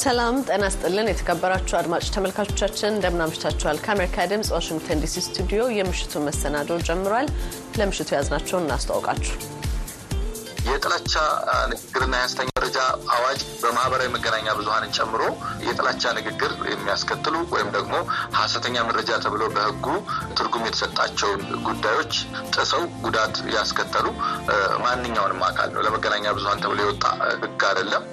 ሰላም ጤና ስጥልን። የተከበራችሁ አድማጭ ተመልካቾቻችን እንደምን አምሽታችኋል? ከአሜሪካ ድምፅ ዋሽንግተን ዲሲ ስቱዲዮ የምሽቱን መሰናዶ ጀምሯል። ለምሽቱ የያዝናቸውን እናስተዋውቃችሁ። የጥላቻ ንግግርና የሐሰተኛ መረጃ አዋጅ በማህበራዊ መገናኛ ብዙኃንን ጨምሮ የጥላቻ ንግግር የሚያስከትሉ ወይም ደግሞ ሐሰተኛ መረጃ ተብሎ በሕጉ ትርጉም የተሰጣቸውን ጉዳዮች ጥሰው ጉዳት ያስከተሉ ማንኛውንም አካል ነው። ለመገናኛ ብዙኃን ተብሎ የወጣ ሕግ አይደለም።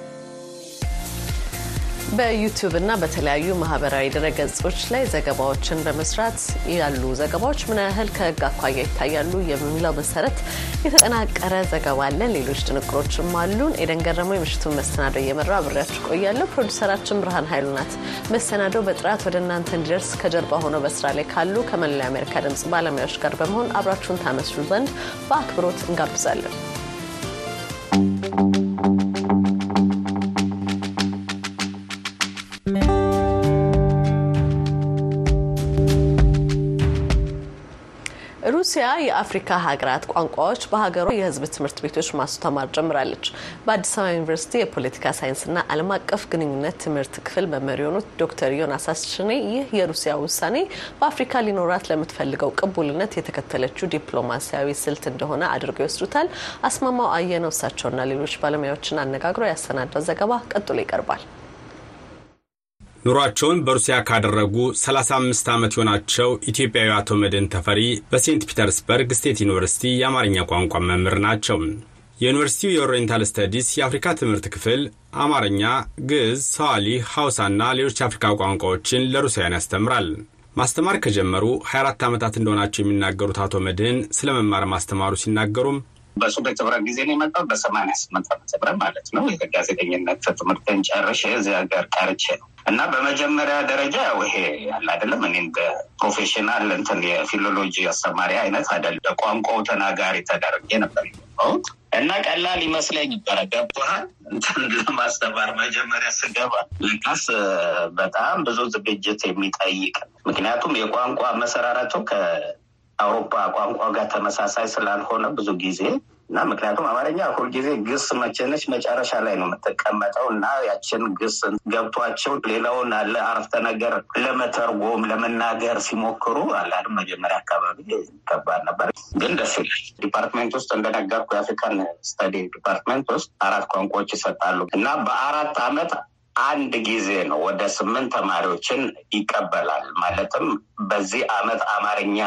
በዩቲዩብ እና በተለያዩ ማህበራዊ ድረገጾች ላይ ዘገባዎችን በመስራት ያሉ ዘገባዎች ምን ያህል ከህግ አኳያ ይታያሉ የሚለው መሰረት የተጠናቀረ ዘገባ አለን። ሌሎች ጥንቅሮችም አሉን። ኤደን ገረመው የምሽቱን መሰናዶ እየመራ አብሬያችሁ ቆያለሁ። ፕሮዲሰራችን ብርሃን ኃይሉ ናት። መሰናዶ በጥራት ወደ እናንተ እንዲደርስ ከጀርባ ሆነው በስራ ላይ ካሉ ከመላው የአሜሪካ ድምጽ ባለሙያዎች ጋር በመሆን አብራችሁን ታመስሉ ዘንድ በአክብሮት እንጋብዛለን። ሩሲያ የአፍሪካ ሀገራት ቋንቋዎች በሀገሯ የህዝብ ትምህርት ቤቶች ማስተማር ጀምራለች። በአዲስ አበባ ዩኒቨርሲቲ የፖለቲካ ሳይንስና ዓለም አቀፍ ግንኙነት ትምህርት ክፍል መምህር የሆኑት ዶክተር ዮናስ አስሽኔ ይህ የሩሲያ ውሳኔ በአፍሪካ ሊኖራት ለምትፈልገው ቅቡልነት የተከተለችው ዲፕሎማሲያዊ ስልት እንደሆነ አድርገው ይወስዱታል። አስማማው አየነው እሳቸውና ሌሎች ባለሙያዎችን አነጋግሮ ያሰናዳው ዘገባ ቀጥሎ ይቀርባል። ኑሯቸውን በሩሲያ ካደረጉ 35 ዓመት የሆናቸው ኢትዮጵያዊ አቶ መድህን ተፈሪ በሴንት ፒተርስበርግ ስቴት ዩኒቨርሲቲ የአማርኛ ቋንቋ መምህር ናቸው። የዩኒቨርሲቲው የ Oriental Studies የአፍሪካ ትምህርት ክፍል አማርኛ፣ ግዕዝ፣ ስዋሂሊ፣ ሐውሳና ሌሎች የአፍሪካ ቋንቋዎችን ለሩሲያውያን ያስተምራል። ማስተማር ከጀመሩ 24 ዓመታት እንደሆናቸው የሚናገሩት አቶ መድህን ስለ መማር ማስተማሩ ሲናገሩም በሶቪየት ህብረት ጊዜ ነው የመጣው። በሰማንያ ስምንት ዓመተ ምህረት ማለት ነው። የጋዜጠኝነት ትምህርትን ጨርሼ እዚህ ሀገር ቀርቼ ነው እና በመጀመሪያ ደረጃ ያው ይሄ ያለ አይደለም እኔ እንደ professional እንትን የ philology አስተማሪ አይነት አይደለም። በቋንቋው ተናጋሪ ተደርጌ ነበር እና ቀላል ይመስለኝ ነበረ። ገብቶሃል ለማስተማር መጀመሪያ ስገባ ልቃስ በጣም ብዙ ዝግጅት የሚጠይቅ ምክንያቱም የቋንቋ መሰራረቱ አውሮፓ ቋንቋ ጋር ተመሳሳይ ስላልሆነ ብዙ ጊዜ እና ምክንያቱም አማርኛ ሁልጊዜ ግስ መቼነች መጨረሻ ላይ ነው የምትቀመጠው እና ያችን ግስ ገብቷቸው ሌላውን አለ አረፍተ ነገር ለመተርጎም ለመናገር ሲሞክሩ አላድም መጀመሪያ አካባቢ ከባድ ነበር፣ ግን ደስ ይላል። department ውስጥ እንደነገርኩ የ African study department ውስጥ አራት ቋንቋዎች ይሰጣሉ እና በአራት አመት አንድ ጊዜ ነው ወደ ስምንት ተማሪዎችን ይቀበላል። ማለትም በዚህ አመት አማርኛ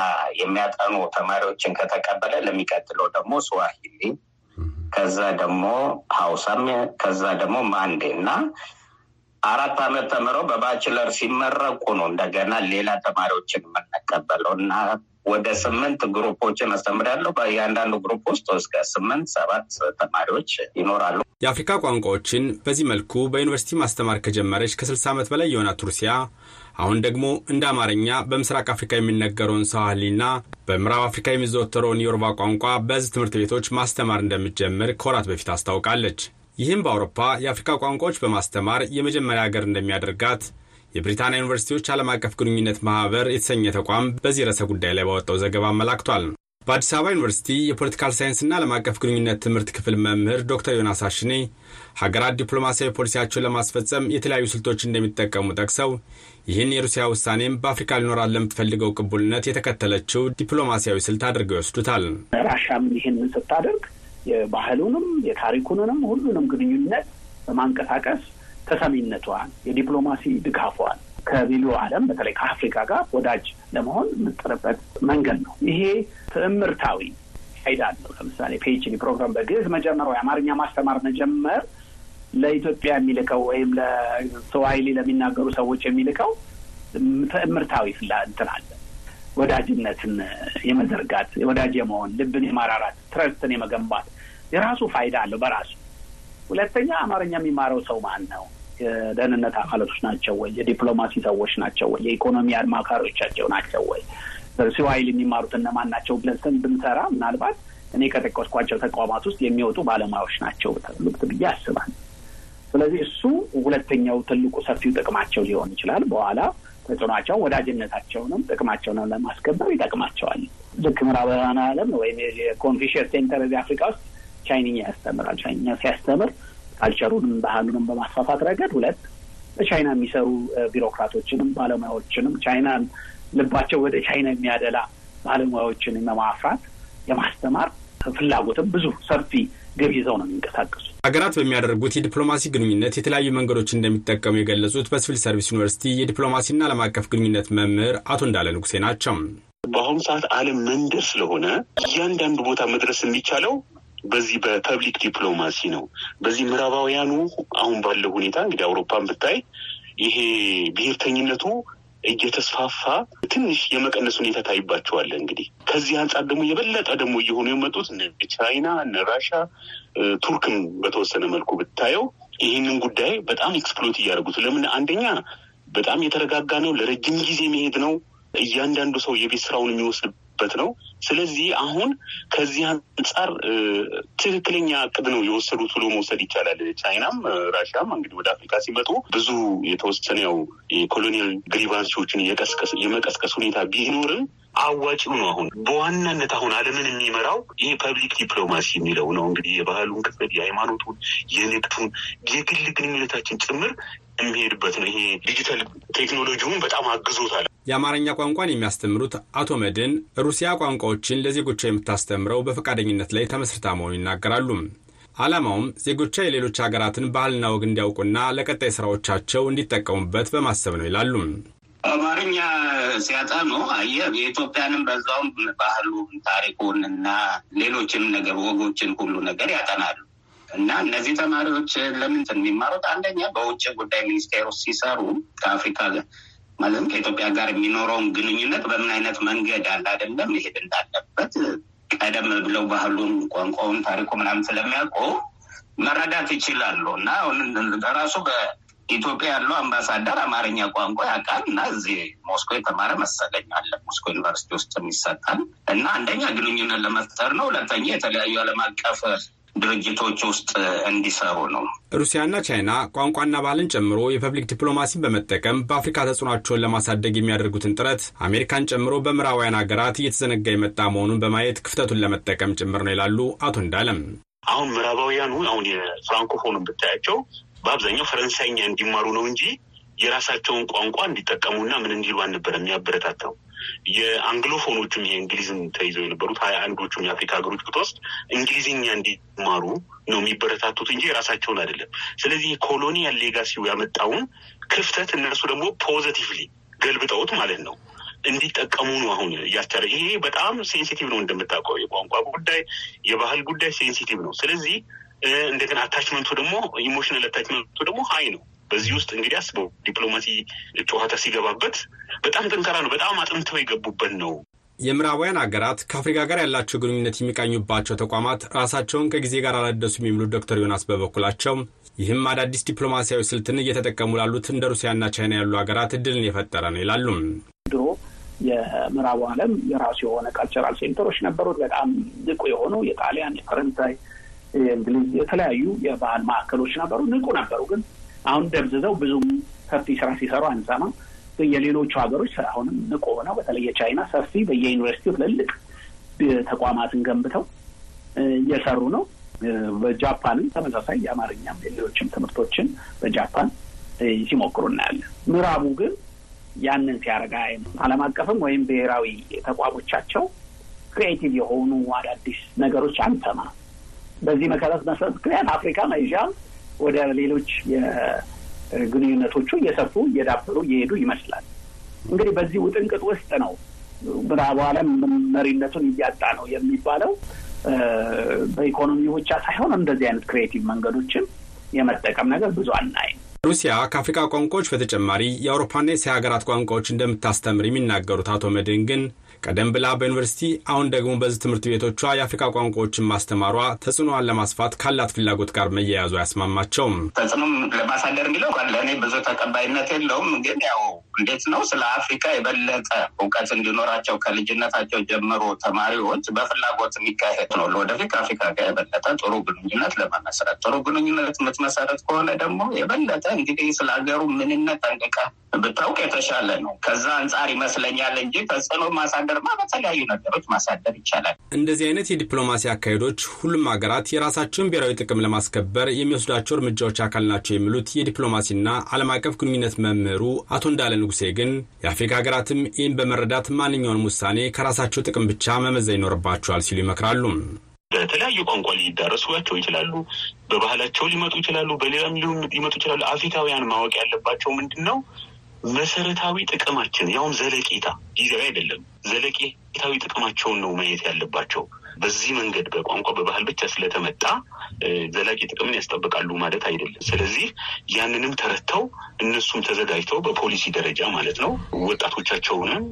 የሚያጠኑ ተማሪዎችን ከተቀበለ ለሚቀጥለው ደግሞ ስዋሂሊ፣ ከዛ ደግሞ ሀውሳም፣ ከዛ ደግሞ ማንዴ እና አራት አመት ተምረው በ bachelor ሲመረቁ ነው እንደገና ሌላ ተማሪዎችን የምንቀበለው እና ወደ ስምንት group ኦችን አስተምራለሁ። በእያንዳንዱ group ውስጥ እስከ ስምንት ሰባት ተማሪዎች ይኖራሉ። የአፍሪካ ቋንቋዎችን በዚህ መልኩ በዩኒቨርሲቲ ማስተማር ከጀመረች ከ60 ዓመት በላይ የሆናት ሩሲያ አሁን ደግሞ እንደ አማርኛ በምስራቅ አፍሪካ የሚነገረውን ሰዋሂሊና በምዕራብ አፍሪካ የሚዘወተረውን የዮሩባ ቋንቋ በሕዝብ ትምህርት ቤቶች ማስተማር እንደምትጀምር ከወራት በፊት አስታውቃለች። ይህም በአውሮፓ የአፍሪካ ቋንቋዎች በማስተማር የመጀመሪያ ሀገር እንደሚያደርጋት የብሪታንያ ዩኒቨርሲቲዎች ዓለም አቀፍ ግንኙነት ማህበር የተሰኘ ተቋም በዚህ ርዕሰ ጉዳይ ላይ ባወጣው ዘገባ አመላክቷል። በአዲስ አበባ ዩኒቨርሲቲ የፖለቲካል ሳይንስና ዓለም አቀፍ ግንኙነት ትምህርት ክፍል መምህር ዶክተር ዮናስ አሽኔ ሀገራት ዲፕሎማሲያዊ ፖሊሲያቸውን ለማስፈጸም የተለያዩ ስልቶች እንደሚጠቀሙ ጠቅሰው ይህን የሩሲያ ውሳኔም በአፍሪካ ሊኖራት ለምትፈልገው ቅቡልነት የተከተለችው ዲፕሎማሲያዊ ስልት አድርገው ይወስዱታል። ራሻም ይህንን ስታደርግ የባህሉንም የታሪኩንንም ሁሉንም ግንኙነት በማንቀሳቀስ ተሰሚነቷን የዲፕሎማሲ ድጋፏን ከሌላው ዓለም በተለይ ከአፍሪካ ጋር ወዳጅ ለመሆን የምትጥርበት መንገድ ነው። ይሄ ትዕምርታዊ ፋይዳ አለው። ለምሳሌ PhD program በግዕዝ መጀመር ወይ አማርኛ ማስተማር መጀመር ለኢትዮጵያ የሚልከው ወይም ለስዋሂሊ ለሚናገሩ ሰዎች የሚልከው ትዕምርታዊ ፍላ እንትን አለ። ወዳጅነትን የመዘርጋት ወዳጅ የመሆን ልብን የማራራት trust ን የመገንባት የራሱ ፋይዳ አለው በራሱ ሁለተኛ አማርኛ የሚማረው ሰው ማን ነው? የደህንነት አካላቶች ናቸው ወይ? የዲፕሎማሲ ሰዎች ናቸው ወይ? የኢኮኖሚ አማካሪዎቻቸው ናቸው ወይ? ስዋሂሊ የሚማሩት እነማን ናቸው ብለን ብንሰራ ምናልባት እኔ ከጠቀስኳቸው ተቋማት ውስጥ የሚወጡ ባለሙያዎች ናቸው ተብሎት ብዬ አስባለሁ። ስለዚህ እሱ ሁለተኛው ትልቁ ሰፊው ጥቅማቸው ሊሆን ይችላል። በኋላ ተጽዕኗቸውን፣ ወዳጅነታቸውንም ጥቅማቸውንም ለማስከበር ይጠቅማቸዋል። ልክ ምዕራባውያን ዓለም ወይም የ Confucius Center እዚህ አፍሪካ ውስጥ ቻይንኛ ያስተምራል። ቻይንኛ ሲያስተምር culture ኡንም ባህሉንም በማስፋፋት ረገድ ሁለት በቻይና የሚሰሩ ቢሮክራቶችንም ባለሙያዎችንም ቻይናን ልባቸው ወደ ቻይና የሚያደላ ባለሙያዎችን የማፍራት የማስተማር ፍላጎትም ብዙ ሰፊ ግብ ይዘው ነው የሚንቀሳቀሱ። ሀገራት በሚያደርጉት የዲፕሎማሲ ግንኙነት የተለያዩ መንገዶች እንደሚጠቀሙ የገለጹት በሲቪል ሰርቪስ ዩኒቨርሲቲ የዲፕሎማሲና ዓለም አቀፍ ግንኙነት መምህር አቶ እንዳለ ንጉሴ ናቸው። በአሁኑ ሰዓት ዓለም መንደር ስለሆነ እያንዳንዱ ቦታ መድረስ የሚቻለው በዚህ በ public diplomacy ነው። በዚህ ምዕራባውያኑ አሁን ባለው ሁኔታ እንግዲህ አውሮፓን ብታይ ይሄ ብሔርተኝነቱ እየተስፋፋ ትንሽ የመቀነስ ሁኔታ ታይቶባቸዋል። እንግዲህ ከዚህ አንጻር ደግሞ የበለጠ ደግሞ እየሆኑ የመጡት እነ ቻይና እነ ራሻ ቱርክም በተወሰነ መልኩ ብታየው ይህንን ጉዳይ በጣም exploit እያደረጉት ለምን አንደኛ በጣም የተረጋጋ ነው፣ ለረጅም ጊዜ መሄድ ነው። እያንዳንዱ ሰው የቤት ስራውን የሚወስድበት ነው። ስለዚህ አሁን ከዚህ አንጻር ትክክለኛ እቅድ ነው የወሰዱት ብሎ መውሰድ ይቻላል። ቻይናም ራሽያም እንግዲህ ወደ አፍሪካ ሲመጡ ብዙ የተወሰነ ያው የ colonial grievance ኦችን የመቀስቀስ ሁኔታ ቢኖርም አዋጭው ነው። አሁን በዋናነት አሁን ዓለምን የሚመራው ይሄ public diplomacy የሚለው ነው። እንግዲህ የባህሉን ክፍል፣ የሃይማኖቱን፣ የንግቱን፣ የግል ግንኙነታችን ጭምር የሚሄድበት ነው። ይሄ ዲጂታል ቴክኖሎጂውን በጣም አግዞታል። የአማርኛ ቋንቋን የሚያስተምሩት አቶ መድን ሩሲያ ቋንቋዎችን ለዜጎቿ የምታስተምረው በፈቃደኝነት ላይ ተመስርታ መሆኑ ይናገራሉ። ዓላማውም ዜጎቿ የሌሎች ሀገራትን ባህልና ወግ እንዲያውቁና ለቀጣይ ስራዎቻቸው እንዲጠቀሙበት በማሰብ ነው ይላሉ። አማርኛ ሲያጠኑ አየህ የኢትዮጵያንም በዛውም ባህሉን፣ ታሪኩን እና ሌሎችም ነገር ወጎችን ሁሉ ነገር ያጠናሉ። እና እነዚህ ተማሪዎች ለምን የሚማሩት አንደኛ በውጭ ጉዳይ ሚኒስቴር ውስጥ ሲሰሩ ከአፍሪካ ማለትም ከኢትዮጵያ ጋር የሚኖረውን ግንኙነት በምን አይነት መንገድ አለ አይደለም መሄድ እንዳለበት ቀደም ብለው ባህሉን፣ ቋንቋውን፣ ታሪኩ ምናምን ስለሚያውቁ መረዳት ይችላሉ። እና ራሱ በኢትዮጵያ ያለው አምባሳደር አማርኛ ቋንቋ ያውቃል እና እዚህ ሞስኮ የተማረ መሰለኝ አለ ሞስኮ ዩኒቨርሲቲ ውስጥ ይሰጣል። እና አንደኛ ግንኙነት ለመፍጠር ነው። ሁለተኛ የተለያዩ ዓለም አቀፍ ድርጅቶች ውስጥ እንዲሰሩ ነው። ሩሲያና ቻይና ቋንቋና ባህልን ጨምሮ የፐብሊክ ዲፕሎማሲን በመጠቀም በአፍሪካ ተጽዕኗቸውን ለማሳደግ የሚያደርጉትን ጥረት አሜሪካን ጨምሮ በምዕራባውያን ሀገራት እየተዘነጋ የመጣ መሆኑን በማየት ክፍተቱን ለመጠቀም ጭምር ነው ይላሉ አቶ እንዳለም። አሁን ምዕራባውያኑ አሁን የፍራንኮፎንን ብታያቸው በአብዛኛው ፈረንሳይኛ እንዲማሩ ነው እንጂ የራሳቸውን ቋንቋ እንዲጠቀሙና ምን እንዲሉ አልነበረ የሚያበረታታው። የ Anglophone ኦቹም ይሄ እንግሊዝን ተይዘው የነበሩት ሀያ አንዶቹም የአፍሪካ ሀገሮች ብትወስድ እንግሊዝኛ እንዲማሩ ነው የሚበረታቱት እንጂ የራሳቸውን አይደለም። ስለዚህ colonial legacy ው ያመጣውን ክፍተት እነሱ ደግሞ positively ገልብጠውት ማለት ነው እንዲጠቀሙ ነው አሁን እያስቻለ። ይሄ በጣም sensitive ነው እንደምታውቀው፣ የቋንቋ ጉዳይ የባህል ጉዳይ sensitive ነው። ስለዚህ እንደገና attachment ኡ ደግሞ emotional attachment ኡ ደግሞ high ነው። በዚህ ውስጥ እንግዲህ አስበው ዲፕሎማሲ ጨዋታ ሲገባበት በጣም ጠንካራ ነው። በጣም አጥንተው የገቡበት ነው። የምዕራባውያን ሀገራት ከአፍሪካ ጋር ያላቸው ግንኙነት የሚቃኙባቸው ተቋማት ራሳቸውን ከጊዜ ጋር አላደሱም የሚሉት ዶክተር ዮናስ በበኩላቸው ይህም አዳዲስ ዲፕሎማሲያዊ ስልትን እየተጠቀሙ ላሉት እንደ ሩሲያና ቻይና ያሉ ሀገራት እድልን የፈጠረ ነው ይላሉ። ድሮ የምዕራቡ ዓለም የራሱ የሆነ ካልቸራል ሴንተሮች ነበሩት። በጣም ንቁ የሆኑ የጣሊያን፣ የፈረንሳይ፣ የእንግሊዝ የተለያዩ የባህል ማዕከሎች ነበሩ። ንቁ ነበሩ ግን አሁን ደብዝዘው ብዙም ሰፊ ስራ ሲሰሩ አንሰማም። የሌሎቹ ሀገሮች አሁንም ንቁ ሆነው በተለይ የቻይና ሰፊ በየዩኒቨርሲቲው ትልልቅ ተቋማትን ገንብተው እየሰሩ ነው። በጃፓንም ተመሳሳይ የአማርኛም የሌሎችም ትምህርቶችን በጃፓን ሲሞክሩ እናያለን። ምዕራቡ ግን ያንን ሲያደርግ ዓለም አቀፍም ወይም ብሔራዊ ተቋሞቻቸው creative የሆኑ አዳዲስ ነገሮች አንሰማ። በዚህ መሰረት መሰረት ምክንያት አፍሪካም ኤዥያም ወደ ሌሎች የግንኙነቶቹ እየሰፉ እየዳበሩ እየሄዱ ይመስላል። እንግዲህ በዚህ ውጥንቅጥ ውስጥ ነው ምዕራቡ ዓለም መሪነቱን እያጣ ነው የሚባለው። በኢኮኖሚ ብቻ ሳይሆን እንደዚህ አይነት creative መንገዶችን የመጠቀም ነገር ብዙ አናይም። ሩሲያ ከአፍሪካ ቋንቋዎች በተጨማሪ የአውሮፓና የእስያ ሀገራት ቋንቋዎች እንደምታስተምር የሚናገሩት አቶ መድህን ግን ቀደም ብላ በዩኒቨርሲቲ አሁን ደግሞ በዚህ ትምህርት ቤቶቿ የአፍሪካ ቋንቋዎችን ማስተማሯ ተጽዕኖዋን ለማስፋት ካላት ፍላጎት ጋር መያያዙ አያስማማቸውም። ተጽዕኖም ለማሳደር የሚለው ለእኔ ብዙ ተቀባይነት የለውም። ግን ያው እንዴት ነው ስለ አፍሪካ የበለጠ እውቀት እንዲኖራቸው ከልጅነታቸው ጀምሮ ተማሪዎች በፍላጎት የሚካሄድ ነው። ለወደፊት ከአፍሪካ ጋር የበለጠ ጥሩ ግንኙነት ለመመስረት ጥሩ ግንኙነት የምትመሰረት ከሆነ ደግሞ የበለጠ እንግዲህ ስለ ሀገሩ ምንነት ጠንቅቃ ብታውቅ የተሻለ ነው። ከዛ አንጻር ይመስለኛል እንጂ ተጽዕኖ ማሳደርማ በተለያዩ ነገሮች ማሳደር ይቻላል። እንደዚህ አይነት የዲፕሎማሲ አካሄዶች ሁሉም ሀገራት የራሳቸውን ብሔራዊ ጥቅም ለማስከበር የሚወስዷቸው እርምጃዎች አካል ናቸው የሚሉት የዲፕሎማሲና ዓለም አቀፍ ግንኙነት መምህሩ አቶ እንዳለ ንጉሴ ግን የአፍሪካ ሀገራትም ይህን በመረዳት ማንኛውንም ውሳኔ ከራሳቸው ጥቅም ብቻ መመዘን ይኖርባቸዋል ሲሉ ይመክራሉ። በተለያዩ ቋንቋ ሊዳረሱቸው ይችላሉ። በባህላቸው ሊመጡ ይችላሉ። በሌላም ሊመጡ ይችላሉ። አፍሪካውያን ማወቅ ያለባቸው ምንድን ነው? መሰረታዊ ጥቅማችን ያውም ዘለቄታ ጊዜያዊ አይደለም። ዘለቄታዊ ጥቅማቸውን ነው ማየት ያለባቸው። በዚህ መንገድ በቋንቋ በባህል ብቻ ስለተመጣ ዘላቂ ጥቅምን ያስጠብቃሉ ማለት አይደለም። ስለዚህ ያንንም ተረድተው እነሱም ተዘጋጅተው በፖሊሲ ደረጃ ማለት ነው ወጣቶቻቸውንም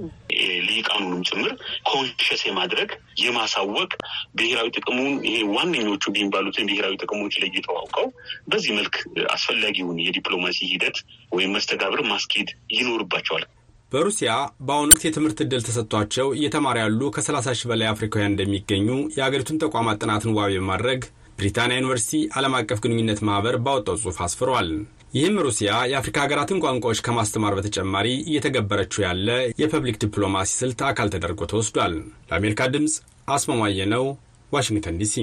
ልሂቃኑንም ጭምር ኮንሸስ የማድረግ የማሳወቅ ብሔራዊ ጥቅሙን ይሄ ዋነኞቹ የሚባሉትን ብሔራዊ ጥቅሞች ለይተው አውቀው በዚህ መልክ አስፈላጊውን የዲፕሎማሲ ሂደት ወይም መስተጋብር ማስኬድ ይኖርባቸዋል። በሩሲያ በአሁኑ ወቅት የትምህርት ዕድል ተሰጥቷቸው እየተማሩ ያሉ ከ30 ሺህ በላይ አፍሪካውያን እንደሚገኙ የአገሪቱን ተቋማት ጥናትን ዋቢ በማድረግ ብሪታንያ ዩኒቨርሲቲ ዓለም አቀፍ ግንኙነት ማኅበር ባወጣው ጽሑፍ አስፍሯል። ይህም ሩሲያ የአፍሪካ ሀገራትን ቋንቋዎች ከማስተማር በተጨማሪ እየተገበረችው ያለ የ public diplomacy ስልት አካል ተደርጎ ተወስዷል። ለአሜሪካ ድምፅ አስማማው አየነው፣ ዋሽንግተን ዲሲ።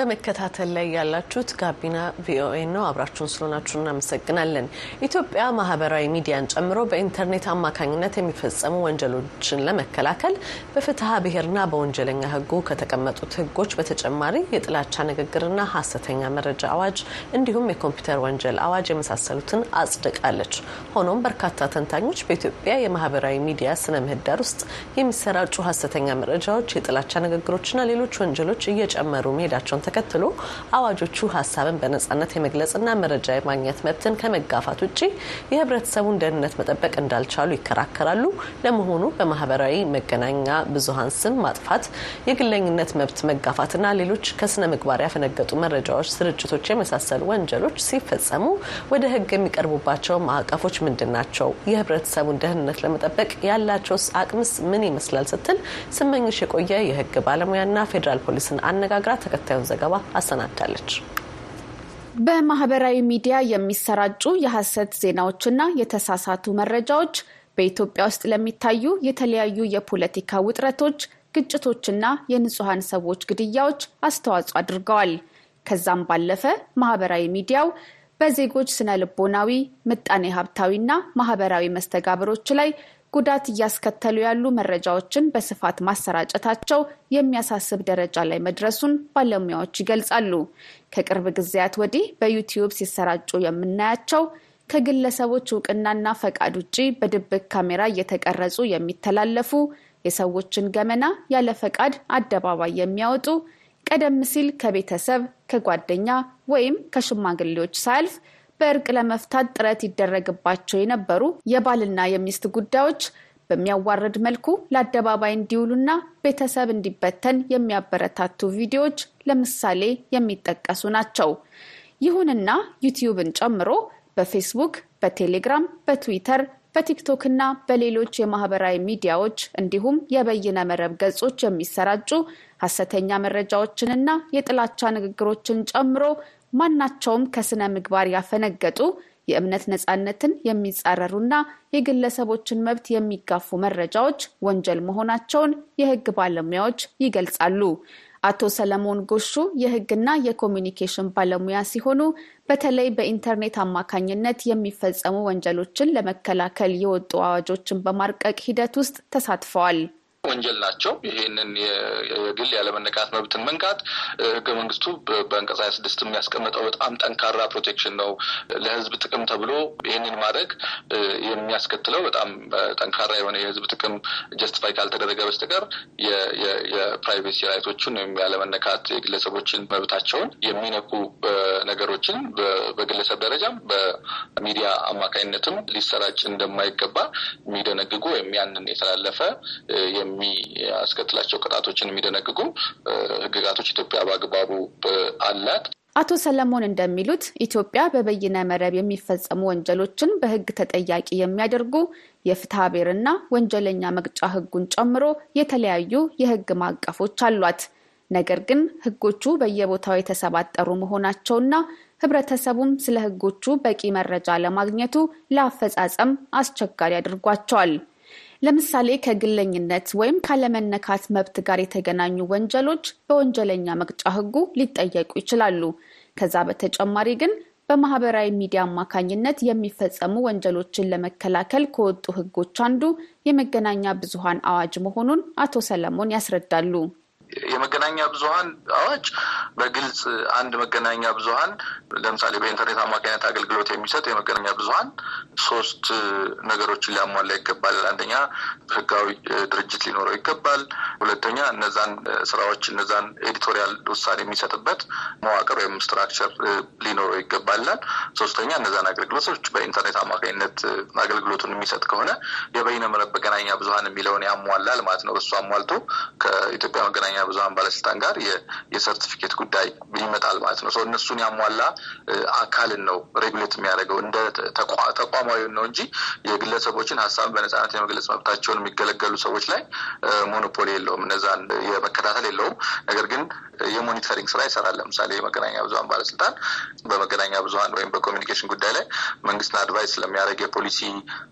በመከታተል ላይ ያላችሁት ጋቢና ቪኦኤ ነው። አብራችሁን ስለሆናችሁ እናመሰግናለን። ኢትዮጵያ ማህበራዊ ሚዲያን ጨምሮ በኢንተርኔት አማካኝነት የሚፈጸሙ ወንጀሎችን ለመከላከል በፍትሐ ብሔርና በወንጀለኛ ሕጉ ከተቀመጡት ሕጎች በተጨማሪ የጥላቻ ንግግርና ሀሰተኛ መረጃ አዋጅ እንዲሁም የኮምፒውተር ወንጀል አዋጅ የመሳሰሉትን አጽድቃለች። ሆኖም በርካታ ተንታኞች በኢትዮጵያ የማህበራዊ ሚዲያ ስነ ምህዳር ውስጥ የሚሰራጩ ሀሰተኛ መረጃዎች፣ የጥላቻ ንግግሮችና ሌሎች ወንጀሎች እየጨመሩ መሄዳቸውን ተከትሎ አዋጆቹ ሀሳብን በነጻነት የመግለጽና መረጃ የማግኘት መብትን ከመጋፋት ውጭ የህብረተሰቡን ደህንነት መጠበቅ እንዳልቻሉ ይከራከራሉ። ለመሆኑ በማህበራዊ መገናኛ ብዙኃን ስም ማጥፋት፣ የግለኝነት መብት መጋፋትና ሌሎች ከስነ ምግባር ያፈነገጡ መረጃዎች ስርጭቶች የመሳሰሉ ወንጀሎች ሲፈጸሙ ወደ ህግ የሚቀርቡባቸው ማዕቀፎች ምንድን ናቸው? የህብረተሰቡን ደህንነት ለመጠበቅ ያላቸውስ አቅምስ ምን ይመስላል? ስትል ስመኝሽ የቆየ የህግ ባለሙያና ፌዴራል ፖሊስን አነጋግራ ተከታዩን ዘገባ አሰናድታለች። በማህበራዊ ሚዲያ የሚሰራጩ የሐሰት ዜናዎችና የተሳሳቱ መረጃዎች በኢትዮጵያ ውስጥ ለሚታዩ የተለያዩ የፖለቲካ ውጥረቶች፣ ግጭቶችና የንጹሐን ሰዎች ግድያዎች አስተዋጽኦ አድርገዋል። ከዛም ባለፈ ማህበራዊ ሚዲያው በዜጎች ስነ ልቦናዊ፣ ምጣኔ ሀብታዊና ማህበራዊ መስተጋብሮች ላይ ጉዳት እያስከተሉ ያሉ መረጃዎችን በስፋት ማሰራጨታቸው የሚያሳስብ ደረጃ ላይ መድረሱን ባለሙያዎች ይገልጻሉ። ከቅርብ ጊዜያት ወዲህ በዩቲዩብ ሲሰራጩ የምናያቸው ከግለሰቦች እውቅናና ፈቃድ ውጭ በድብቅ ካሜራ እየተቀረጹ የሚተላለፉ የሰዎችን ገመና ያለ ፈቃድ አደባባይ የሚያወጡ ቀደም ሲል ከቤተሰብ ከጓደኛ ወይም ከሽማግሌዎች ሳያልፍ በእርቅ ለመፍታት ጥረት ይደረግባቸው የነበሩ የባልና የሚስት ጉዳዮች በሚያዋርድ መልኩ ለአደባባይ እንዲውሉና ቤተሰብ እንዲበተን የሚያበረታቱ ቪዲዮዎች ለምሳሌ የሚጠቀሱ ናቸው። ይሁንና ዩቲዩብን ጨምሮ በፌስቡክ፣ በቴሌግራም፣ በትዊተር፣ በቲክቶክ እና በሌሎች የማህበራዊ ሚዲያዎች እንዲሁም የበይነ መረብ ገጾች የሚሰራጩ ሀሰተኛ መረጃዎችንና የጥላቻ ንግግሮችን ጨምሮ ማናቸውም ከስነ ምግባር ያፈነገጡ የእምነት ነጻነትን የሚጻረሩና የግለሰቦችን መብት የሚጋፉ መረጃዎች ወንጀል መሆናቸውን የሕግ ባለሙያዎች ይገልጻሉ። አቶ ሰለሞን ጎሹ የሕግና የኮሚኒኬሽን ባለሙያ ሲሆኑ በተለይ በኢንተርኔት አማካኝነት የሚፈጸሙ ወንጀሎችን ለመከላከል የወጡ አዋጆችን በማርቀቅ ሂደት ውስጥ ተሳትፈዋል። ወንጀል ናቸው። ይሄንን የግል ያለመነካት መብትን መንካት ህገ መንግስቱ በአንቀጽ ሀያ ስድስት የሚያስቀምጠው በጣም ጠንካራ protection ነው። ለህዝብ ጥቅም ተብሎ ይህንን ማድረግ የሚያስከትለው በጣም ጠንካራ የሆነ የህዝብ ጥቅም justify ካልተደረገ በስተቀር የ privacy right ኦችን ወይም ያለመነካት የግለሰቦችን መብታቸውን የሚነኩ ነገሮችን በግለሰብ ደረጃም በሚዲያ አማካኝነትም ሊሰራጭ እንደማይገባ የሚደነግጉ ወይም ያንን የተላለፈ የሚያስከትላቸው ቅጣቶችን የሚደነግጉ ህግጋቶች ኢትዮጵያ በአግባቡ አላት። አቶ ሰለሞን እንደሚሉት ኢትዮጵያ በበይነ መረብ የሚፈጸሙ ወንጀሎችን በህግ ተጠያቂ የሚያደርጉ የፍትሐ ብሔርና ወንጀለኛ መቅጫ ህጉን ጨምሮ የተለያዩ የህግ ማዕቀፎች አሏት። ነገር ግን ህጎቹ በየቦታው የተሰባጠሩ መሆናቸውና ህብረተሰቡም ስለ ህጎቹ በቂ መረጃ ለማግኘቱ ለአፈጻጸም አስቸጋሪ አድርጓቸዋል። ለምሳሌ ከግለኝነት ወይም ካለመነካት መብት ጋር የተገናኙ ወንጀሎች በወንጀለኛ መቅጫ ህጉ ሊጠየቁ ይችላሉ። ከዛ በተጨማሪ ግን በማህበራዊ ሚዲያ አማካኝነት የሚፈጸሙ ወንጀሎችን ለመከላከል ከወጡ ህጎች አንዱ የመገናኛ ብዙሃን አዋጅ መሆኑን አቶ ሰለሞን ያስረዳሉ። የመገናኛ ብዙኃን አዋጅ በግልጽ አንድ መገናኛ ብዙኃን ለምሳሌ በኢንተርኔት አማካኝነት አገልግሎት የሚሰጥ የመገናኛ ብዙኃን ሶስት ነገሮችን ሊያሟላ ይገባል። አንደኛ ህጋዊ ድርጅት ሊኖረው ይገባል። ሁለተኛ እነዛን ስራዎች እነዛን editorial ውሳኔ የሚሰጥበት መዋቅር ወይም structure ሊኖረው ይገባል። ሶስተኛ እነዛን አገልግሎቶች በኢንተርኔት አማካኝነት አገልግሎቱን የሚሰጥ ከሆነ የበይነ መረብ መገናኛ ብዙኃን የሚለውን ያሟላል ማለት ነው። እሱ አሟልቶ ከኢትዮጵያ መገናኛ ብዙኃን ባለስልጣን ጋር የሰርቲፊኬት ጉዳይ ይመጣል ማለት ነው። እነሱን ያሟላ አካልን ነው regulate የሚያደርገው እንደ ተቋማዊ ነው እንጂ የግለሰቦችን ሀሳብን በነጻነት የመግለጽ መብታቸውን የሚገለገሉ ሰዎች ላይ monopoly የለውም፣ እነዛን የመከታተል የለውም። ነገር ግን የ monitoring ስራ ይሰራል። ለምሳሌ የመገናኛ ብዙኃን ባለስልጣን በመገናኛ ብዙኃን ወይም በኮሚኒኬሽን ጉዳይ ላይ መንግስትን አድቫይስ ስለሚያደርግ የፖሊሲ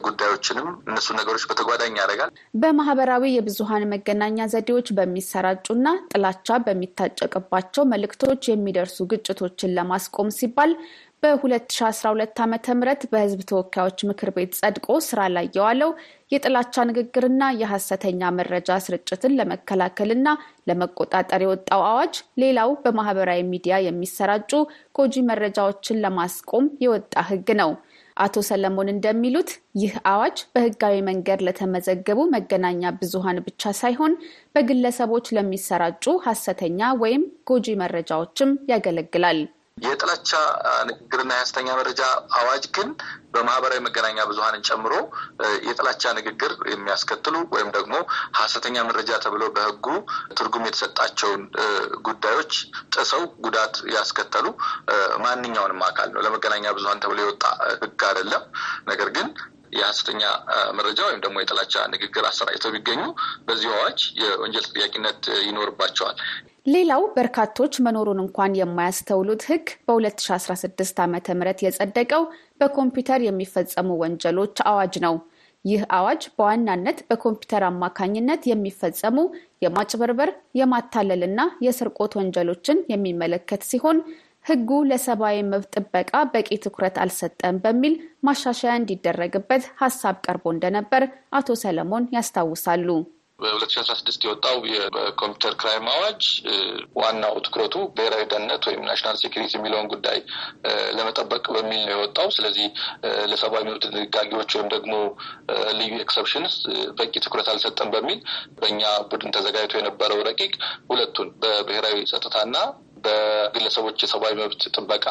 ጉዳዮችንም እነሱ ነገሮች በተጓዳኝ ያደርጋል። በማህበራዊ የብዙኃን መገናኛ ዘዴዎች በሚሰራጩና ጥላቻ በሚታጨቅባቸው መልእክቶች የሚደርሱ ግጭቶችን ለማስቆም ሲባል በ2012 ዓ ም በህዝብ ተወካዮች ምክር ቤት ጸድቆ ስራ ላይ የዋለው የጥላቻ ንግግርና የሐሰተኛ መረጃ ስርጭትን ለመከላከልና ለመቆጣጠር የወጣው አዋጅ ሌላው በማህበራዊ ሚዲያ የሚሰራጩ ጎጂ መረጃዎችን ለማስቆም የወጣ ህግ ነው። አቶ ሰለሞን እንደሚሉት ይህ አዋጅ በህጋዊ መንገድ ለተመዘገቡ መገናኛ ብዙሃን ብቻ ሳይሆን በግለሰቦች ለሚሰራጩ ሐሰተኛ ወይም ጎጂ መረጃዎችም ያገለግላል። የጥላቻ ንግግርና የሐሰተኛ መረጃ አዋጅ ግን በማህበራዊ መገናኛ ብዙኃንን ጨምሮ የጥላቻ ንግግር የሚያስከትሉ ወይም ደግሞ ሐሰተኛ መረጃ ተብሎ በህጉ ትርጉም የተሰጣቸውን ጉዳዮች ጥሰው ጉዳት ያስከተሉ ማንኛውንም አካል ነው። ለመገናኛ ብዙኃን ተብሎ የወጣ ህግ አይደለም። ነገር ግን የሐሰተኛ መረጃ ወይም ደግሞ የጥላቻ ንግግር አሰራጭተው ቢገኙ በዚህ አዋጅ የወንጀል ተጠያቂነት ይኖርባቸዋል። ሌላው በርካቶች መኖሩን እንኳን የማያስተውሉት ህግ በ2016 ዓ ም የጸደቀው በኮምፒውተር የሚፈጸሙ ወንጀሎች አዋጅ ነው። ይህ አዋጅ በዋናነት በኮምፒውተር አማካኝነት የሚፈጸሙ የማጭበርበር፣ የማታለልና የስርቆት ወንጀሎችን የሚመለከት ሲሆን ህጉ ለሰብአዊ መብት ጥበቃ በቂ ትኩረት አልሰጠም በሚል ማሻሻያ እንዲደረግበት ሀሳብ ቀርቦ እንደነበር አቶ ሰለሞን ያስታውሳሉ። በሁለት ሺ አስራ ስድስት የወጣው የ computer crime አዋጅ ዋናው ትኩረቱ ብሔራዊ ደህንነት ወይም national security የሚለውን ጉዳይ ለመጠበቅ በሚል ነው የወጣው። ስለዚህ ለሰብአዊ መብት ድንጋጌዎች ወይም ደግሞ ልዩ exceptions በቂ ትኩረት አልሰጠም በሚል በእኛ ቡድን ተዘጋጅቶ የነበረው ረቂቅ ሁለቱን በብሔራዊ ጸጥታና በግለሰቦች የሰብአዊ መብት ጥበቃ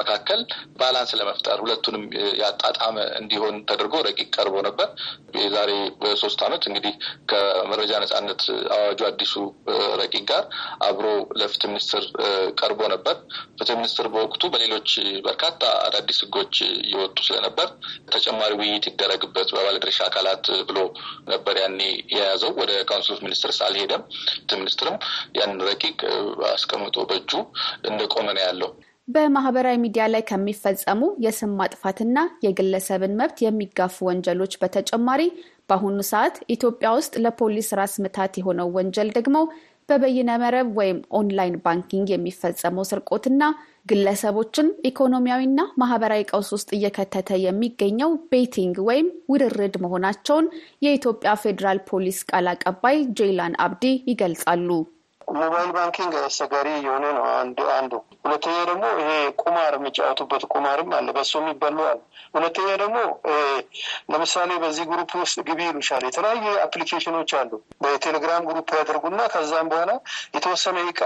መካከል balance ለመፍጠር ሁለቱንም ያጣጣመ እንዲሆን ተደርጎ ረቂቅ ቀርቦ ነበር። የዛሬ ሶስት ዓመት እንግዲህ ከመረጃ ነጻነት አዋጁ አዲሱ ረቂቅ ጋር አብሮ ለፍትህ ሚኒስትር ቀርቦ ነበር። ፍትህ ሚኒስትር በወቅቱ በሌሎች በርካታ አዳዲስ ህጎች እየወጡ ስለነበር ተጨማሪ ውይይት ይደረግበት በባለድርሻ አካላት ብሎ ነበር ያኔ የያዘው። ወደ Council of Ministers አልሄደም። ፍትህ ሚኒስትርም ያንን ረቂቅ አስቀምጦ እጁ እንደቆመ ነው ያለው። በማህበራዊ ሚዲያ ላይ ከሚፈጸሙ የስም ማጥፋትና የግለሰብን መብት የሚጋፉ ወንጀሎች በተጨማሪ በአሁኑ ሰዓት ኢትዮጵያ ውስጥ ለፖሊስ ራስ ምታት የሆነው ወንጀል ደግሞ በበይነ መረብ ወይም online banking የሚፈጸመው ስርቆትና ግለሰቦችን ኢኮኖሚያዊና ማህበራዊ ቀውስ ውስጥ እየከተተ የሚገኘው betting ወይም ውርርድ መሆናቸውን የኢትዮጵያ ፌዴራል ፖሊስ ቃል አቀባይ ጄይላን አብዲ ይገልጻሉ። mobile banking አስቸጋሪ የሆነ ነው አንዱ አንዱ። ሁለተኛ ደግሞ ይሄ ቁማር የሚጫወቱበት ቁማርም አለ፣ በሱ የሚበሉ አለ። ሁለተኛ ደግሞ ለምሳሌ በዚህ group ውስጥ ግቢ ይሉሻል። የተለያዩ application ኦች አሉ። በቴሌግራም group ያደርጉና ከዛም በኋላ የተወሰነ እቃ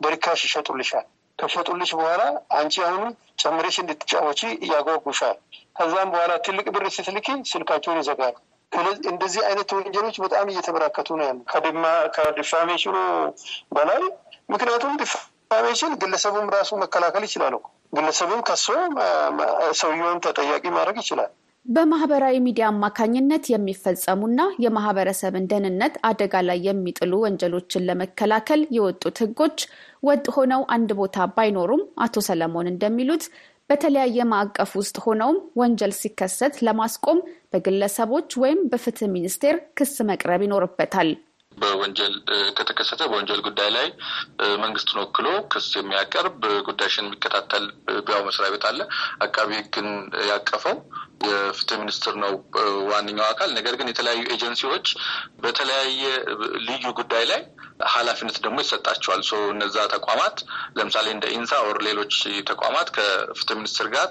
በርካሽ ይሸጡልሻል። ከሸጡልሽ በኋላ አንቺ አሁንም ጨምሬሽ እንድትጫወቺ እያጓጉሻል። ከዛም በኋላ ትልቅ ብር ስትልኪ ስልካቸውን ይዘጋሉ። እንደዚህ አይነት ወንጀሎች በጣም እየተበራከቱ ነው ያሉ ከ defamation ኑ በላይ ምክንያቱም defamation ግለሰቡም ራሱ መከላከል ይችላል። ግለሰቡም ከሶ ሰውየውን ተጠያቂ ማድረግ ይችላል። በማህበራዊ ሚዲያ አማካኝነት የሚፈጸሙና የማህበረሰብን ደህንነት አደጋ ላይ የሚጥሉ ወንጀሎችን ለመከላከል የወጡት ህጎች ወጥ ሆነው አንድ ቦታ ባይኖሩም አቶ ሰለሞን እንደሚሉት በተለያየ ማዕቀፍ ውስጥ ሆነውም ወንጀል ሲከሰት ለማስቆም በግለሰቦች ወይም በፍትህ ሚኒስቴር ክስ መቅረብ ይኖርበታል። በወንጀል ከተከሰተ በወንጀል ጉዳይ ላይ መንግስትን ወክሎ ክስ የሚያቀርብ ጉዳይሽን የሚከታተል ያው መስሪያ ቤት አለ። አቃቢ ህግን ያቀፈው የፍትህ ሚኒስትር ነው ዋነኛው አካል። ነገር ግን የተለያዩ ኤጀንሲዎች በተለያየ ልዩ ጉዳይ ላይ ኃላፊነት ደግሞ ይሰጣቸዋል። እነዛ ተቋማት ለምሳሌ እንደ ኢንሳ or ሌሎች ተቋማት ከፍትህ ሚኒስትር ጋር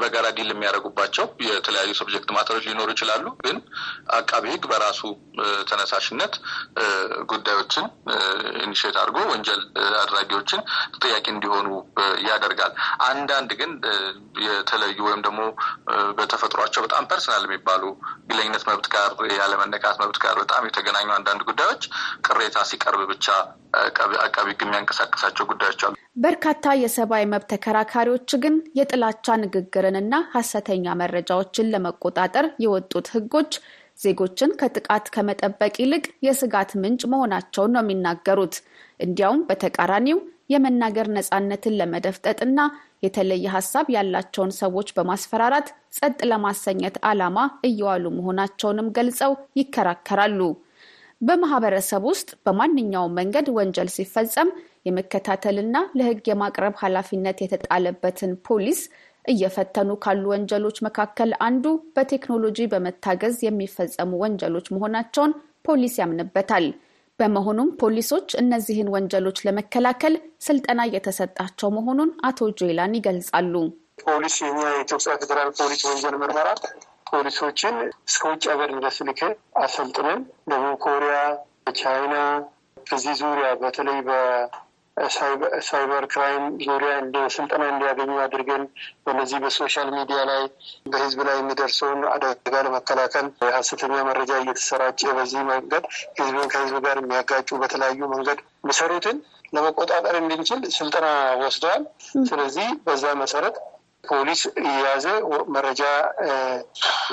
በጋራ deal የሚያደርጉባቸው የተለያዩ subject matter ኦች ሊኖሩ ይችላሉ። ግን አቃቢ ህግ በራሱ ተነሳሽነት ጉዳዮችን initiate አድርጎ ወንጀል አድራጊዎችን ተጠያቂ እንዲሆኑ ያደርጋል። አንዳንድ ግን የተለዩ ወይም ደግሞ በተፈጥሯቸው በጣም personal የሚባሉ ግለኝነት መብት ጋር ያለመነካት መብት ጋር በጣም የተገናኙ አንዳንድ ጉዳዮች ቅሬታ ሲቀርብ ብቻ አቃቢ ህግ የሚያንቀሳቀሳቸው ጉዳዮች አሉ። በርካታ የሰብአዊ መብት ተከራካሪዎች ግን የጥላቻ ንግግርንና ሀሰተኛ መረጃዎችን ለመቆጣጠር የወጡት ህጎች ዜጎችን ከጥቃት ከመጠበቅ ይልቅ የስጋት ምንጭ መሆናቸውን ነው የሚናገሩት። እንዲያውም በተቃራኒው የመናገር ነፃነትን ለመደፍጠጥና የተለየ ሀሳብ ያላቸውን ሰዎች በማስፈራራት ጸጥ ለማሰኘት ዓላማ እየዋሉ መሆናቸውንም ገልጸው ይከራከራሉ። በማህበረሰብ ውስጥ በማንኛውም መንገድ ወንጀል ሲፈጸም የመከታተልና ለህግ የማቅረብ ኃላፊነት የተጣለበትን ፖሊስ እየፈተኑ ካሉ ወንጀሎች መካከል አንዱ በቴክኖሎጂ በመታገዝ የሚፈጸሙ ወንጀሎች መሆናቸውን ፖሊስ ያምንበታል። በመሆኑም ፖሊሶች እነዚህን ወንጀሎች ለመከላከል ስልጠና እየተሰጣቸው መሆኑን አቶ ጄላን ይገልጻሉ። ፖሊስ የኢትዮጵያ ፌዴራል ፖሊስ ወንጀል ምርመራ ፖሊሶችን እስከ ውጭ ሀገር ድረስ ልከን አሰልጥነን ደቡብ ኮሪያ፣ ቻይና በዚህ ዙሪያ በተለይ cyber crime ዙሪያ እንደ ስልጠና እንዲያገኙ አድርገን በነዚህ በ social media ላይ በህዝብ ላይ የሚደርሰውን አደጋ ለመከላከል ሀሰተኛ መረጃ እየተሰራጨ በዚህ መንገድ ህዝብን ከህዝብ ጋር የሚያጋጩ በተለያዩ መንገድ የሚሰሩትን ለመቆጣጠር እንድንችል ስልጠና ወስደዋል። ስለዚህ በዛ መሰረት ፖሊስ እየያዘ መረጃ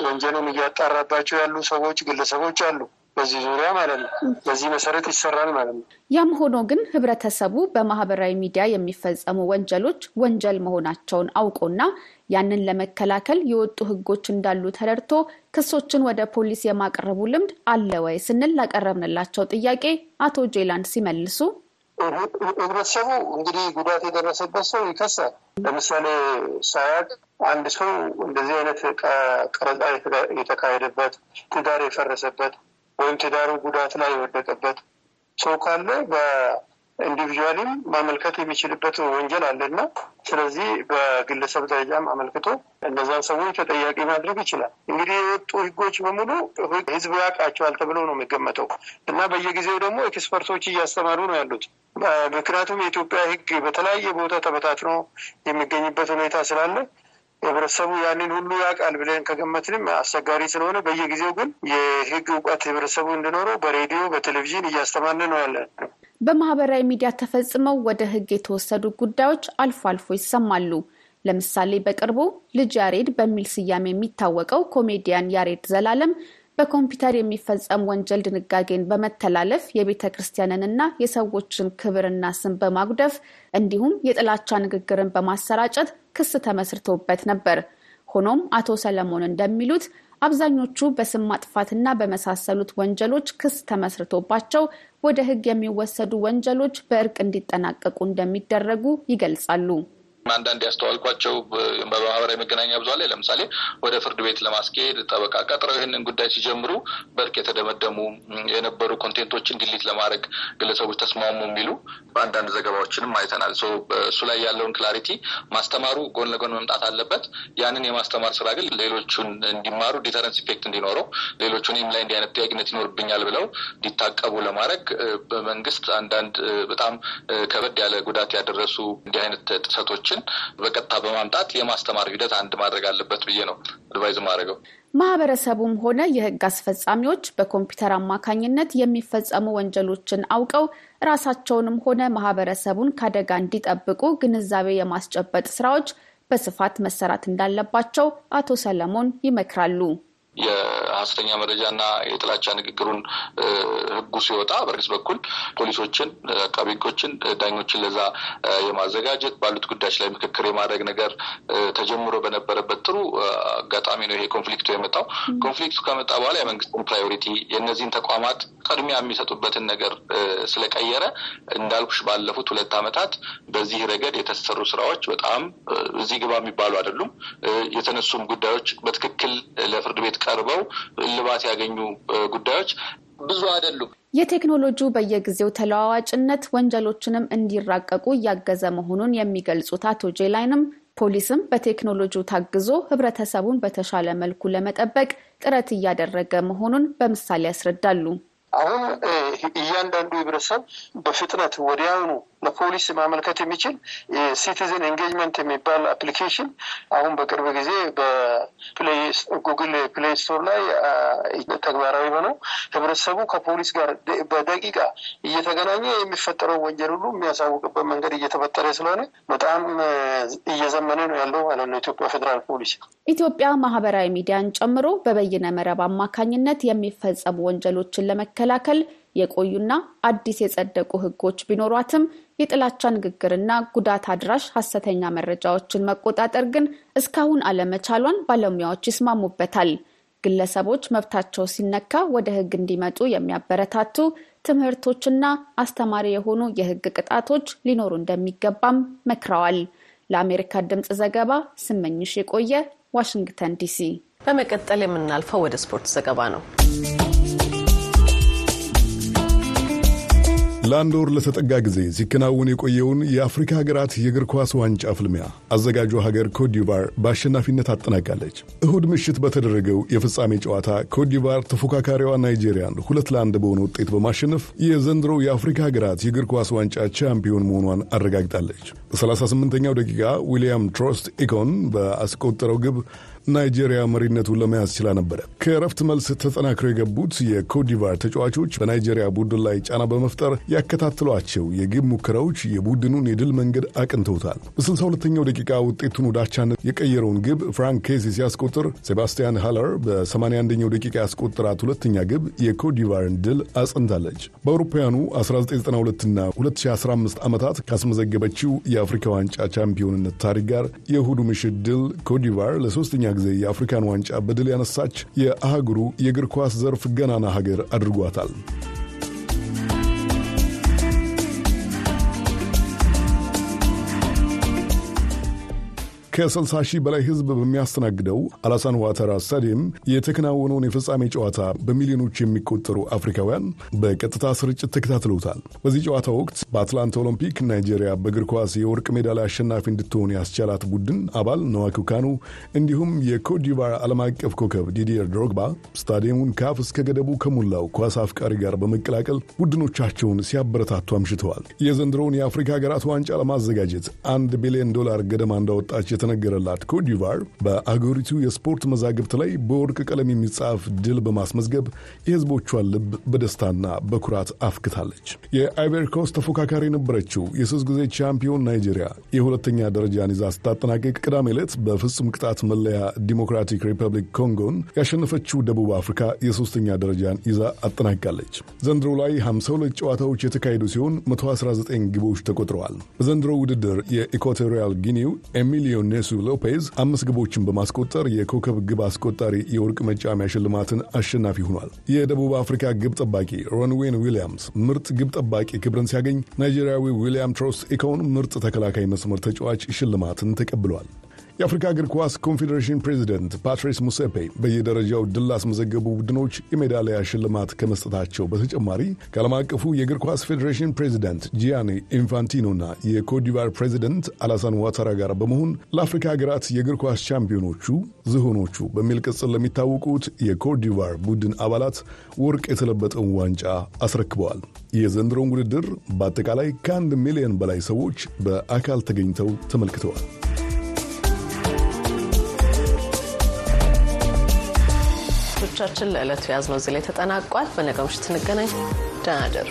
ወንጀሉን እያጣራባቸው ያሉ ሰዎች፣ ግለሰቦች አሉ። በዚህ ዙሪያ ማለት ነው። በዚህ መሰረት ይሰራል ማለት ነው። ያም ሆኖ ግን ህብረተሰቡ በማህበራዊ ሚዲያ የሚፈጸሙ ወንጀሎች ወንጀል መሆናቸውን አውቆና ያንን ለመከላከል የወጡ ህጎች እንዳሉ ተረድቶ ክሶችን ወደ ፖሊስ የማቅረቡ ልምድ አለ ወይ ስንል ላቀረብንላቸው ጥያቄ አቶ ጄላንድ ሲመልሱ ህብረተሰቡ እንግዲህ ጉዳት የደረሰበት ሰው ይከሳል። ለምሳሌ ሳያቅ አንድ ሰው እንደዚህ አይነት ቀረጻ የተካሄደበት ትዳር የፈረሰበት ወይም ትዳሩ ጉዳት ላይ የወደቀበት ሰው ካለ በ individually ም ማመልከት የሚችልበት ወንጀል አለና ስለዚህ በግለሰብ ደረጃም አመልክቶ እነዛን ሰዎች ተጠያቂ ማድረግ ይችላል። እንግዲህ የወጡ ህጎች በሙሉ ህዝቡ ያውቃቸዋል ተብሎ ነው የሚገመተው እና በየጊዜው ደግሞ expert ኦች እያስተማሩ ነው ያሉት። ምክንያቱም የኢትዮጵያ ህግ በተለያየ ቦታ ተበታትኖ የሚገኝበት ሁኔታ ስላለ ህብረተሰቡ ያንን ሁሉ ያውቃል ብለን ከገመትንም አስቸጋሪ ስለሆነ በየጊዜው ግን የህግ እውቀት ህብረተሰቡ እንዲኖረው በሬዲዮ በቴሌቪዥን እያስተማርን ነው ያለ ነው። በማህበራዊ ሚዲያ ተፈጽመው ወደ ህግ የተወሰዱ ጉዳዮች አልፎ አልፎ ይሰማሉ። ለምሳሌ በቅርቡ ልጅ ያሬድ በሚል ስያሜ የሚታወቀው ኮሜዲያን ያሬድ ዘላለም በኮምፒውተር የሚፈጸም ወንጀል ድንጋጌን በመተላለፍ የቤተ ክርስቲያንንና የሰዎችን ክብርና ስም በማጉደፍ እንዲሁም የጥላቻ ንግግርን በማሰራጨት ክስ ተመስርቶበት ነበር። ሆኖም አቶ ሰለሞን እንደሚሉት አብዛኞቹ በስም ማጥፋትና በመሳሰሉት ወንጀሎች ክስ ተመስርቶባቸው ወደ ህግ የሚወሰዱ ወንጀሎች በእርቅ እንዲጠናቀቁ እንደሚደረጉ ይገልጻሉ። አንዳንድ ያስተዋልኳቸው በማህበራዊ መገናኛ ብዙኃን ላይ ለምሳሌ ወደ ፍርድ ቤት ለማስኬድ ጠበቃ ቀጥረው ይህንን ጉዳይ ሲጀምሩ በእርቅ የተደመደሙ የነበሩ content ኦችን delete ለማድረግ ግለሰቦች ተስማሙ የሚሉ በአንዳንድ ዘገባዎችንም አይተናል። እሱ ላይ ያለውን clarity ማስተማሩ ጎን ለጎን መምጣት አለበት። ያንን የማስተማር ስራ ግን ሌሎቹን እንዲማሩ deterrence effect እንዲኖረው ሌሎቹን ላይ እንዲህ አይነት ተጠያቂነት ይኖርብኛል ብለው እንዲታቀቡ ለማድረግ በመንግስት አንዳንድ በጣም ከበድ ያለ ጉዳት ያደረሱ እንዲህ አይነት ጥሰቶች ተጫዋቾችን በቀጥታ በማምጣት የማስተማር ሂደት አንድ ማድረግ አለበት ብዬ ነው advise ማድረገው። ማህበረሰቡም ሆነ የህግ አስፈጻሚዎች በኮምፒውተር አማካኝነት የሚፈጸሙ ወንጀሎችን አውቀው ራሳቸውንም ሆነ ማህበረሰቡን ከአደጋ እንዲጠብቁ ግንዛቤ የማስጨበጥ ስራዎች በስፋት መሰራት እንዳለባቸው አቶ ሰለሞን ይመክራሉ። የሀሰተኛ መረጃና የጥላቻ ንግግሩን ህጉ ሲወጣ በመንግስት በኩል ፖሊሶችን፣ አቃቤ ህጎችን፣ ዳኞችን ለዛ የማዘጋጀት ባሉት ጉዳዮች ላይ ምክክር የማድረግ ነገር ተጀምሮ በነበረበት ጥሩ አጋጣሚ ነው ይሄ conflict ኡ የመጣው። conflict ኡ ከመጣ በኋላ የመንግስትን priority የእነዚህን ተቋማት ቅድሚያ የሚሰጡበትን ነገር ስለቀየረ እንዳልኩሽ ባለፉት ሁለት ዓመታት በዚህ ረገድ የተሰሩ ስራዎች በጣም እዚህ ግባ የሚባሉ አይደሉም። የተነሱም ጉዳዮች በትክክል ለፍርድ ቤት ቀርበው እልባት ያገኙ ጉዳዮች ብዙ አይደሉም። የቴክኖሎጂው በየጊዜው ተለዋዋጭነት ወንጀሎችንም እንዲራቀቁ እያገዘ መሆኑን የሚገልጹት አቶ ጄላይንም ፖሊስም በቴክኖሎጂው ታግዞ ህብረተሰቡን በተሻለ መልኩ ለመጠበቅ ጥረት እያደረገ መሆኑን በምሳሌ ያስረዳሉ። አሁን እያንዳንዱ ህብረተሰብ በፍጥነት ወዲያውኑ ለፖሊስ ማመልከት የሚችል የ citizen engagement የሚባል application አሁን በቅርብ ጊዜ በ Google Play Store ላይ ተግባራዊ ሆነው ህብረተሰቡ ከፖሊስ ጋር በደቂቃ እየተገናኘ የሚፈጠረው ወንጀል ሁሉ የሚያሳውቅበት መንገድ እየተፈጠረ ስለሆነ በጣም እየዘመነ ነው ያለው ማለት ነው ኢትዮጵያ ፌዴራል ፖሊስ። ኢትዮጵያ ማህበራዊ ሚዲያን ጨምሮ በበይነ መረብ አማካኝነት የሚፈጸሙ ወንጀሎችን ለመከላከል የቆዩና አዲስ የጸደቁ ህጎች ቢኖሯትም የጥላቻ ንግግርና ጉዳት አድራሽ ሀሰተኛ መረጃዎችን መቆጣጠር ግን እስካሁን አለመቻሏን ባለሙያዎች ይስማሙበታል። ግለሰቦች መብታቸው ሲነካ ወደ ህግ እንዲመጡ የሚያበረታቱ ትምህርቶችና አስተማሪ የሆኑ የህግ ቅጣቶች ሊኖሩ እንደሚገባም መክረዋል። ለአሜሪካ ድምፅ ዘገባ ስመኝሽ የቆየ ዋሽንግተን ዲሲ። በመቀጠል የምናልፈው ወደ ስፖርት ዘገባ ነው። ለአንድ ወር ለተጠጋ ጊዜ ሲከናወን የቆየውን የአፍሪካ ሀገራት የእግር ኳስ ዋንጫ ፍልሚያ አዘጋጇ ሀገር ኮትዲቫር በአሸናፊነት አጠናቃለች። እሁድ ምሽት በተደረገው የፍጻሜ ጨዋታ ኮትዲቫር ተፎካካሪዋ ናይጄሪያን ሁለት ለአንድ በሆነ ውጤት በማሸነፍ የዘንድሮው የአፍሪካ ሀገራት የእግር ኳስ ዋንጫ ቻምፒዮን መሆኗን አረጋግጣለች። በ38ኛው ደቂቃ ዊልያም ትሩስት ኢኮንግ በአስቆጠረው ግብ ናይጄሪያ መሪነቱን ለመያዝ ችላ ነበረ። ከእረፍት መልስ ተጠናክረው የገቡት የኮትዲቫር ተጫዋቾች በናይጄሪያ ቡድን ላይ ጫና በመፍጠር ያከታትሏቸው የግብ ሙከራዎች የቡድኑን የድል መንገድ አቅንተውታል። በ62ኛው ደቂቃ ውጤቱን ወደ አቻነት የቀየረውን ግብ ፍራንክ ኬሲ ሲያስቆጥር፣ ሴባስቲያን ሃለር በ81ኛው ደቂቃ ያስቆጠራት ሁለተኛ ግብ የኮትዲቫርን ድል አጽንታለች። በአውሮፓውያኑ 1992ና 2015 ዓመታት ካስመዘገበችው የአፍሪካ ዋንጫ ቻምፒዮንነት ታሪክ ጋር የእሁዱ ምሽት ድል ኮትዲቫር ለሶስተኛ ጊዜ የአፍሪካን ዋንጫ በድል ያነሳች የአህጉሩ የእግር ኳስ ዘርፍ ገናና ሀገር አድርጓታል። ከ60 ሺህ በላይ ሕዝብ በሚያስተናግደው አላሳን ዋተራ ስታዲየም የተከናወነውን የፍጻሜ ጨዋታ በሚሊዮኖች የሚቆጠሩ አፍሪካውያን በቀጥታ ስርጭት ተከታትለውታል። በዚህ ጨዋታ ወቅት በአትላንታ ኦሎምፒክ ናይጄሪያ በእግር ኳስ የወርቅ ሜዳሊያ አሸናፊ እንድትሆን ያስቻላት ቡድን አባል ንዋንኩ ካኑ እንዲሁም የኮትዲቫር ዓለም አቀፍ ኮከብ ዲዲየር ድሮግባ ስታዲየሙን ከአፍ እስከ ገደቡ ከሞላው ኳስ አፍቃሪ ጋር በመቀላቀል ቡድኖቻቸውን ሲያበረታቱ አምሽተዋል። የዘንድሮውን የአፍሪካ ሀገራት ዋንጫ ለማዘጋጀት አንድ ቢሊዮን ዶላር ገደማ እንዳወጣች የተነገረላት ኮትዲቫር በአገሪቱ የስፖርት መዛግብት ላይ በወርቅ ቀለም የሚጻፍ ድል በማስመዝገብ የሕዝቦቿን ልብ በደስታና በኩራት አፍክታለች። የአይቨሪ ኮስት ተፎካካሪ የነበረችው የሶስት ጊዜ ቻምፒዮን ናይጄሪያ የሁለተኛ ደረጃን ይዛ ስታጠናቅቅ ቅዳሜ ዕለት በፍጹም ቅጣት መለያ ዲሞክራቲክ ሪፐብሊክ ኮንጎን ያሸነፈችው ደቡብ አፍሪካ የሶስተኛ ደረጃን ይዛ አጠናቅቃለች። ዘንድሮ ላይ 52 ጨዋታዎች የተካሄዱ ሲሆን 119 ግቦች ተቆጥረዋል። በዘንድሮ ውድድር የኢኳቶሪያል ጊኒው ኤሚሊዮ ንሱ ሎፔዝ አምስት ግቦችን በማስቆጠር የኮከብ ግብ አስቆጣሪ የወርቅ መጫሚያ ሽልማትን አሸናፊ ሆኗል። የደቡብ አፍሪካ ግብ ጠባቂ ሮንዌን ዊሊያምስ ምርጥ ግብ ጠባቂ ክብርን ሲያገኝ፣ ናይጄሪያዊ ዊሊያም ትሩስት ኢኮንግ ምርጥ ተከላካይ መስመር ተጫዋች ሽልማትን ተቀብሏል። የአፍሪካ እግር ኳስ ኮንፌዴሬሽን ፕሬዚደንት ፓትሪስ ሞትሴፔ በየደረጃው ድል ላስመዘገቡ ቡድኖች የሜዳሊያ ሽልማት ከመስጠታቸው በተጨማሪ ከዓለም አቀፉ የእግር ኳስ ፌዴሬሽን ፕሬዚደንት ጂያኒ ኢንፋንቲኖና የኮትዲቫር ፕሬዚደንት አላሳን ዋታራ ጋር በመሆን ለአፍሪካ ሀገራት የእግር ኳስ ቻምፒዮኖቹ ዝሆኖቹ በሚል ቅጽል ለሚታወቁት የኮትዲቫር ቡድን አባላት ወርቅ የተለበጠውን ዋንጫ አስረክበዋል። የዘንድሮውን ውድድር በአጠቃላይ ከአንድ ሚሊዮን በላይ ሰዎች በአካል ተገኝተው ተመልክተዋል። ቻችን ለዕለቱ የያዝነው እዚህ ላይ ተጠናቋል። በነገው ምሽት እንገናኝ። ደህና እደሩ።